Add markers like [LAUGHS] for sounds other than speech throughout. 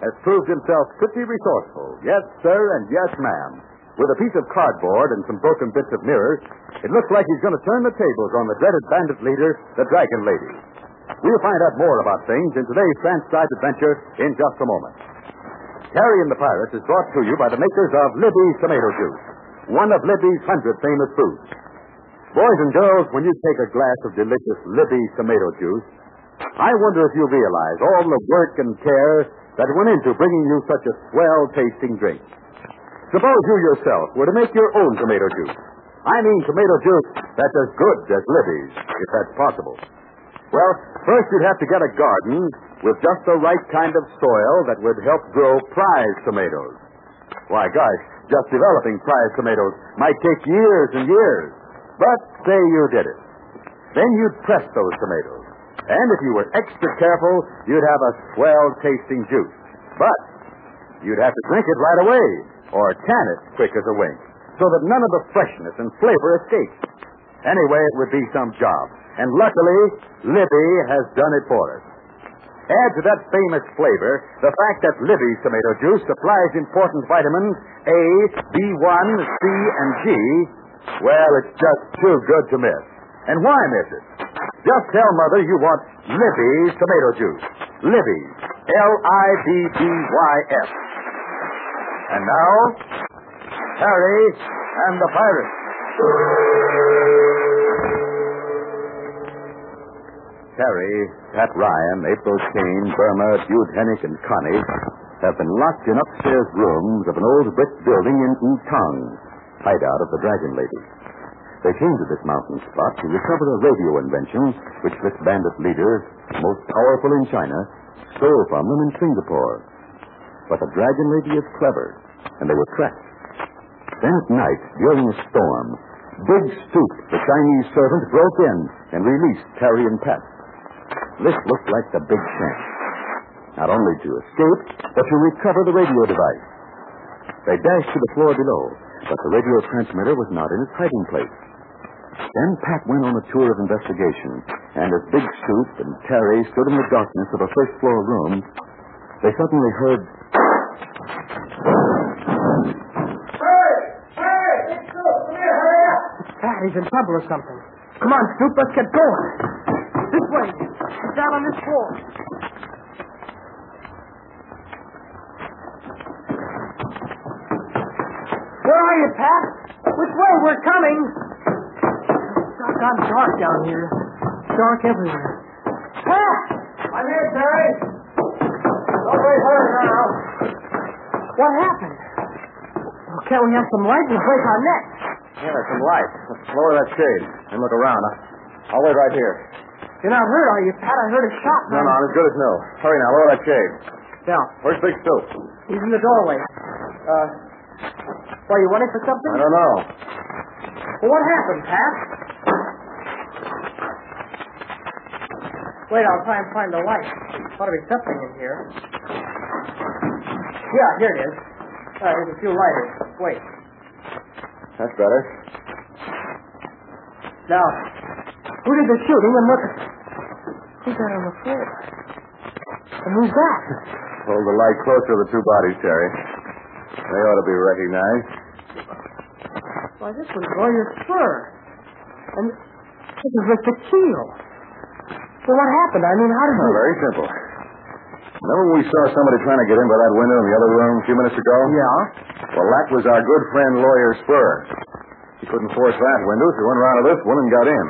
Has proved himself pretty resourceful. Yes, sir, and yes, ma'am. With a piece of cardboard and some broken bits of mirrors, it looks like he's going to turn the tables on the dreaded bandit leader, the Dragon Lady. We'll find out more about things in today's transcribed adventure in just a moment. Terry and the Pirates is brought to you by the makers of Libby's Tomato Juice, one of Libby's hundred famous foods. Boys and girls, when you take a glass of delicious Libby's tomato juice, I wonder if you realize all the work and care that went into bringing you such a swell tasting drink. Suppose you yourself were to make your own tomato juice. I mean tomato juice that's as good as Libby's, if that's possible. Well, first you'd have to get a garden with just the right kind of soil that would help grow prize tomatoes. Why, gosh, just developing prize tomatoes might take years and years. But say you did it. Then you'd press those tomatoes. And if you were extra careful, you'd have a swell tasting juice. But you'd have to drink it right away, or can it quick as a wink, so that none of the freshness and flavor escapes. Anyway, it would be some job. And luckily, Libby has done it for us. Add to that famous flavor the fact that Libby's tomato juice supplies important vitamins A, B1, C, and G. Well, it's just too good to miss. And why miss it? Just tell Mother you want Libby's tomato juice. Libby's. L-I-B-B-Y-S. And now, Terry and the Pirates. Terry, Pat Ryan, April Kane, Burma, Dude Hennick, and Connie have been locked in upstairs rooms of an old brick building in Utong, hideout of the Dragon Lady. They came to this mountain spot to recover a radio invention which this bandit leader, most powerful in China, stole from them in Singapore. But the Dragon Lady is clever, and they were trapped. Then at night, during a storm, Big Stoop, the Chinese servant, broke in and released Terry and Pat. This looked like the big chance. Not only to escape, but to recover the radio device. They dashed to the floor below, but the radio transmitter was not in its hiding place. Then Pat went on a tour of investigation, and as Big Stoop and Terry stood in the darkness of a first floor room, they suddenly heard Hey! Hey! Big come here, hurry up! Pat, he's in trouble or something. Come on, Stoop, let's get going. This way. He's down on this floor. Where are you, Pat? Which way? We're coming. It's gone dark down here. Dark everywhere. Pat! I'm here, Terry. Don't wait hurry now. What happened? Well, can't we have some light? We'll break our necks. Yeah, some light. Let's lower that shade and look around. I'll wait right here. You're not hurt, are you, Pat? I heard a shot. No, no, I'm as good as new. Hurry now, lower that shade. Yeah, Where's Big Stoop? he's in the doorway. Uh, why, you wanting for something? I don't know. Well, what happened, Pat? Wait, I'll try and find the light. Ought to be something in here. Yeah, here it is. Uh, there's a few lighters. Wait. That's better. Now, who did the shooting and what... Who's that on the floor? And who's that? Hold the light closer to the two bodies, Terry. They ought to be recognized. Why, this was Lawyer Spur. And this is Mr. Keel. Well, what happened? I mean, how did you... very simple. Remember when we saw somebody trying to get in by that window in the other room a few minutes ago? Yeah? Well, that was our good friend, Lawyer Spur. He couldn't force that window, so he went around to this one and got in.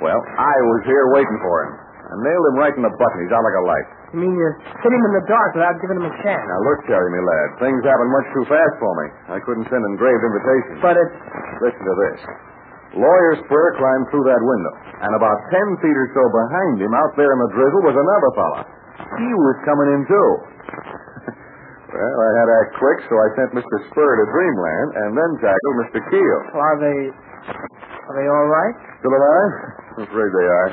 Well, I was here waiting for him. I nailed him right in the button. He's out like a light. You mean you hit him in the dark without giving him a chance? Now, look, Terry, me lad. Things happen much too fast for me. I couldn't send engraved invitations. But it's... Listen to this. Lawyer Spur climbed through that window, and about ten feet or so behind him, out there in the drizzle, was another fella. He was coming in, too. [LAUGHS] well, I had to act quick, so I sent Mr. Spur to Dreamland, and then tackled Mr. Keel. Well, are they... Are they all right? Still alive? I'm afraid they are.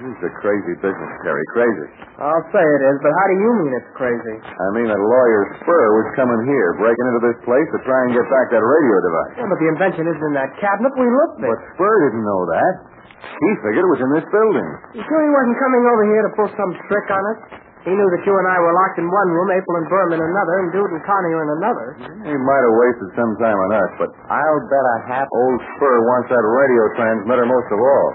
This is a crazy business, Terry. Crazy. I'll say it is, but how do you mean it's crazy? I mean that Lawyer Spur was coming here, breaking into this place to try and get back that radio device. Yeah, but the invention isn't in that cabinet. We looked But. Spur didn't know that. He figured it was in this building. You sure he wasn't coming over here to pull some trick on us? He knew that you and I were locked in one room, April and Burm in another, and Dude and Connie in another. He might have wasted some time on us, but I'll bet a half old Spur wants that radio transmitter most of all.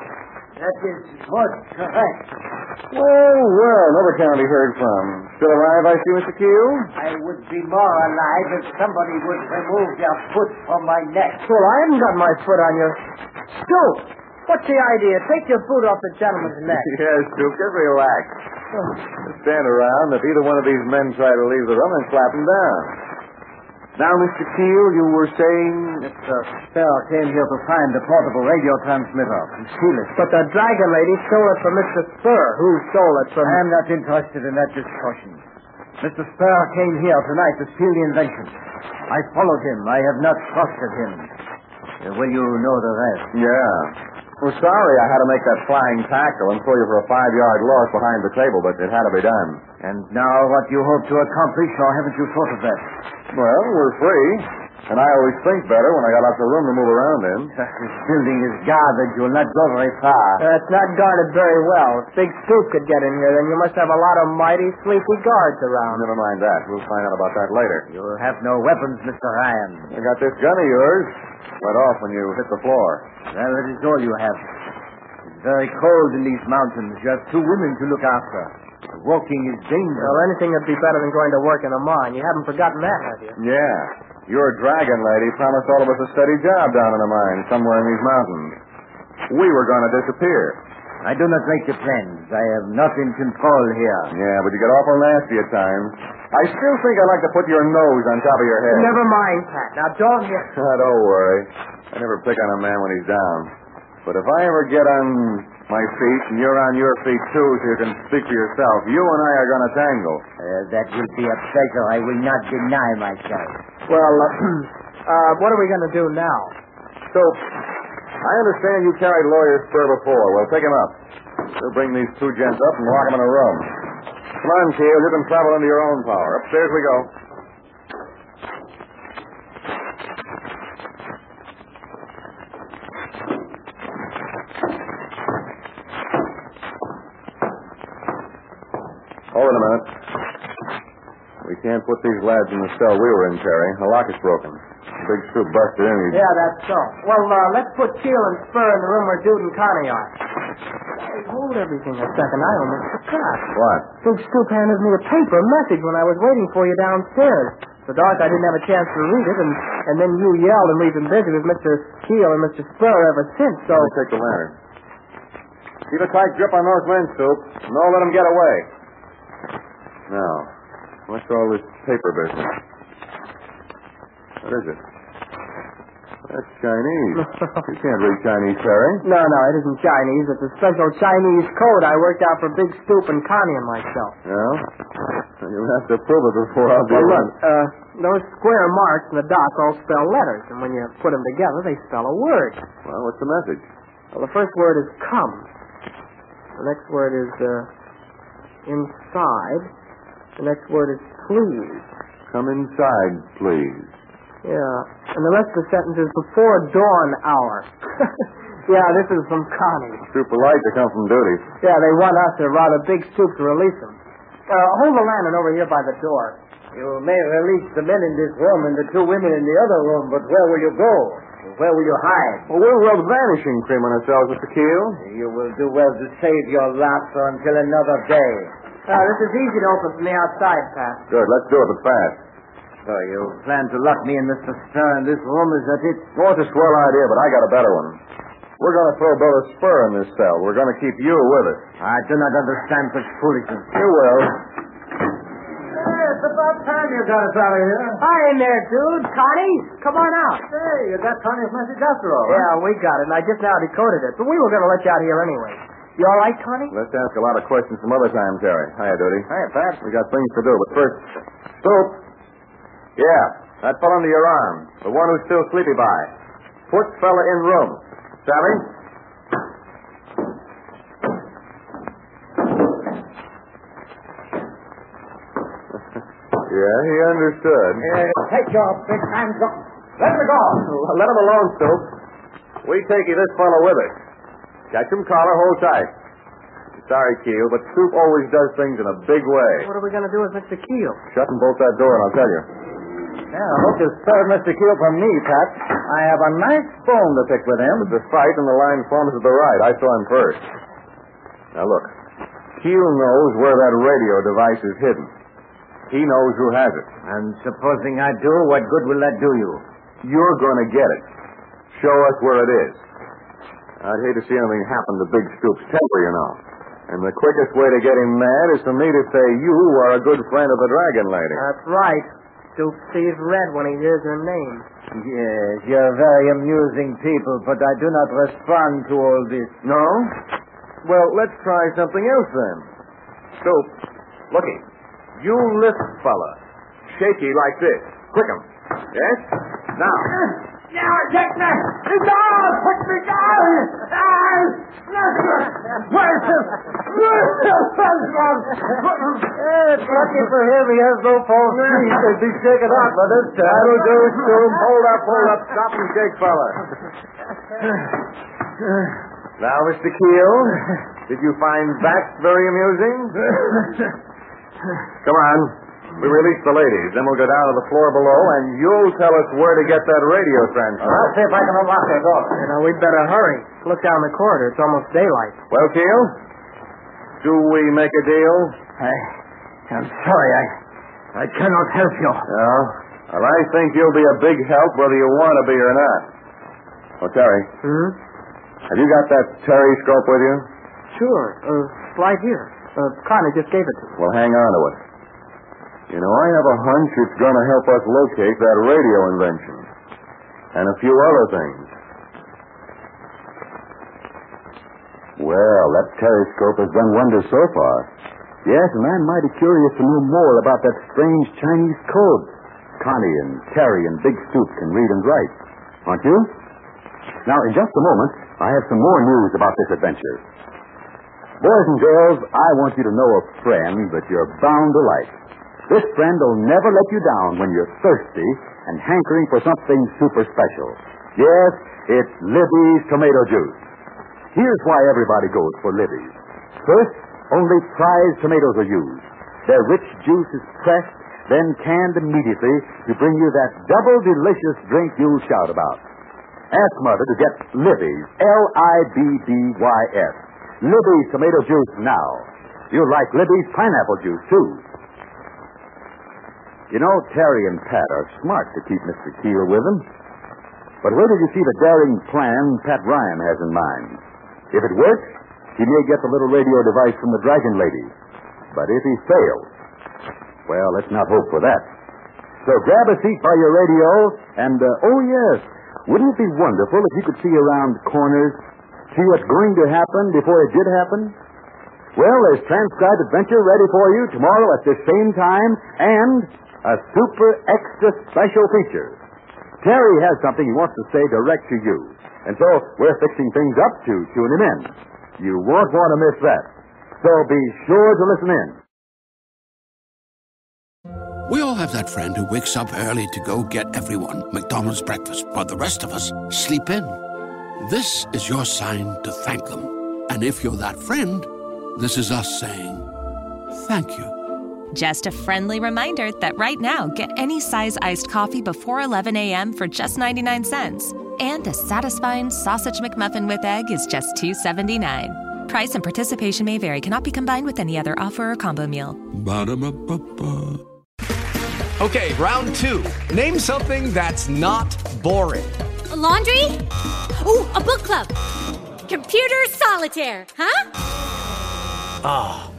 That is what correct. Oh, well, well, never can be heard from. Still alive, I see, Mr. Keel? I would be more alive if somebody would remove your foot from my neck. Well, I haven't got my foot on your... Stoop! What's the idea? Take your foot off the gentleman's [LAUGHS] neck. yes, Duke, just relax. Stand around. If either one of these men try to leave the room, and slap him down. Now, Mr. Keel, you were saying... Mr. Spell came here to find the portable radio transmitter and steal it. But the dragon lady stole it from Mr. Spur. Who stole it from... I'm not interested in that discussion. Mr. Spur came here tonight to steal the invention. I followed him. I have not trusted him. Uh, will you know the rest? Yeah. Well, sorry I had to make that flying tackle and throw you for a five-yard loss behind the table, but it had to be done. And now what you hope to accomplish, or haven't you thought of that? Well, we're free. And I always think better when I got lots of room to move around in. This building is guarded. You'll not go very far. Uh, it's not guarded very well. If Big Stoop could get in here, then you must have a lot of mighty sleepy guards around. Never mind that. We'll find out about that later. You'll have no weapons, Mr. Ryan. I got this gun of yours. Went off when you hit the floor. Well, that is all you have. It's very cold in these mountains. You have two women to look after. Walking is dangerous. Well, anything would be better than going to work in a mine. You haven't forgotten that, have you? Yeah. Your dragon lady promised all of us a steady job down in the mine somewhere in these mountains. We were going to disappear. I do not make the plans. I have nothing to control here. Yeah, but you get awful nasty at times. I still think I'd like to put your nose on top of your head. Never mind, Pat. Now, don't you... [LAUGHS] Don't worry. I never pick on a man when he's down. But if I ever get on my feet and you're on your feet too, so you can speak for yourself, you and I are going to tangle. Uh, that will be a pleasure. I will not deny myself. Well, uh, [CLEARS THROAT] uh, what are we going to do now? So, I understand you carried Lawyer Spur before. Well, pick him up. We'll bring these two gents up and lock them in a room. Come on, Keel. You can travel into your own power. Upstairs we go. Hold it a minute. We can't put these lads in the cell we were in, Terry. The lock is broken. Big Stoop busted in. Yeah, that's so. Well, uh, let's put Keel and Spur in the room where Dude and Connie are. Hey, hold everything a second. I almost forgot. What? Big Stoop handed me a paper message when I was waiting for you downstairs. The dark, I didn't have a chance to read it, and, and then you yelled, and we've been busy with Mr. Keel and Mr. Spur ever since, so... Let me take the lantern. Keep a tight grip on those men, Stoop. No, let them get away. Now, what's all this paper business? What is it? That's Chinese. [LAUGHS] you can't read Chinese, Terry. No, no, it isn't Chinese. It's a special Chinese code I worked out for Big Stoop and Connie and myself. No? You'll have to prove it before I'll be Well, one. look, uh, those square marks in the dots all spell letters, and when you put them together, they spell a word. Well, what's the message? Well, the first word is come. The next word is, uh, inside. The next word is please. Come inside, please. Yeah. And the rest of the sentence is before dawn hour. [LAUGHS] yeah, this is from Connie. Too polite to come from duty. Yeah, they want us, to rather Big Stoop, to release them. Uh, hold the lantern over here by the door. You may release the men in this room and the two women in the other room, but where will you go? Where will you hide? Well, we'll rub vanishing cream on ourselves, Mr. Keel. You will do well to save your laughter until another day. Uh, this is easy to open from the outside, Pat. Good, let's do it, but fast. So you plan to lock me in Mr. Spur in this room, is that it? Well, it's a swell idea, but I got a better one. We're going to throw Brother Spur in this cell. We're going to keep you with us. I do not understand such foolishness. You will. it's about time you got us out of here. Hi in there, dude. Connie, come on out. Hey, you got Connie's message after all. Yeah, we got it, and I just now decoded it. But we were going to let you out here anyway. You all right, Connie? Let's ask a lot of questions some other time, Terry. Hiya, Duty. Hey, Pat. We got things to do, but first, Stoop. Yeah, that fell under your arm. The one who's still sleepy by. Put fella in room. Sally? [LAUGHS] yeah, he understood. take your big hands up. Let him go. [LAUGHS] Let him alone, Stoop. We take you this fellow with us. Catch him collar, hold tight. Sorry, Keel, but Stoop always does things in a big way. What are we going to do with Mr. Keel? Shut and bolt that door, and I'll tell you. Yeah, I hope you spared Mr. Keel from me, Pat. I have a nice bone to pick with him. It's a fight, and the line forms to the right. I saw him first. Now, look. Keel knows where that radio device is hidden. He knows who has it. And supposing I do, what good will that do you? You're going to get it. Show us where it is. I'd hate to see anything happen to Big Stoop's temper, you know. And the quickest way to get him mad is for me to say you are a good friend of the Dragon Lady. That's right. Stoop sees red when he hears her name. Yes, you're very amusing people, but I do not respond to all this. No? Well, let's try something else then. Stoop, looky. You lift, fella. Shaky like this. Quick 'em. Yes? Now. Now, take me! Down! Put me down! It's lucky for him he has no false teeth. They'd be shaken out by this time. That'll do, Stoop. Hold up, hold up. Stop and shake, fella. Now, Mr. Keel, did you find that very amusing? [LAUGHS] Come on. We release the ladies, then we'll go down to the floor below, and you'll tell us where to get that radio transmitter. I'll see if I can unlock that door. You know, we'd better hurry. Look down the corridor. It's almost daylight. Well, Keel, do we make a deal? I, I'm sorry, I, I cannot help you. No. Well, I think you'll be a big help whether you want to be or not. Oh, Terry, Hmm? have you got that periscope with you? Sure. Uh, right here. Uh, Connie just gave it to me. Well, hang on to it. You know, I have a hunch it's going to help us locate that radio invention. And a few other things. Well, that periscope has done wonders so far. Yes, and I'm mighty curious to know more about that strange Chinese code. Connie and Terry and Big Stoop can read and write. Aren't you? Now, in just a moment, I have some more news about this adventure. Boys and girls, I want you to know a friend that you're bound to like. This friend will never let you down when you're thirsty and hankering for something super special. Yes, it's Libby's tomato juice. Here's why everybody goes for Libby's. First, only prized tomatoes are used. Their rich juice is pressed, then canned immediately to bring you that double delicious drink you'll shout about. Ask Mother to get Libby's, L-I-B-B-Y-S. Libby's tomato juice now. You'll like Libby's pineapple juice, too. You know, Terry and Pat are smart to keep Mr. Keel with them. But where did you see the daring plan Pat Ryan has in mind? If it works, he may get the little radio device from the Dragon Lady. But if he fails, well, let's not hope for that. So grab a seat by your radio, and, uh, oh, yes, wouldn't it be wonderful if you could see around corners, see what's going to happen before it did happen? Well, there's transcribed adventure ready for you tomorrow at this same time, and a super extra special feature. Terry has something he wants to say direct to you, and so we're fixing things up to tune him in. You won't want to miss that. So be sure to listen in. We all have that friend who wakes up early to go get everyone McDonald's breakfast, while the rest of us sleep in. This is your sign to thank them. And if you're that friend, this is us saying thank you. Just a friendly reminder that right now, get any size iced coffee before 11 a.m. for just 99 cents. And a satisfying sausage McMuffin with egg is just $2.79. Price and participation may vary, cannot be combined with any other offer or combo meal. Ba-da-ba-ba-ba. Okay, round two. Name something that's not boring. A laundry? Ooh, a book club. Computer solitaire, huh? Ah, oh,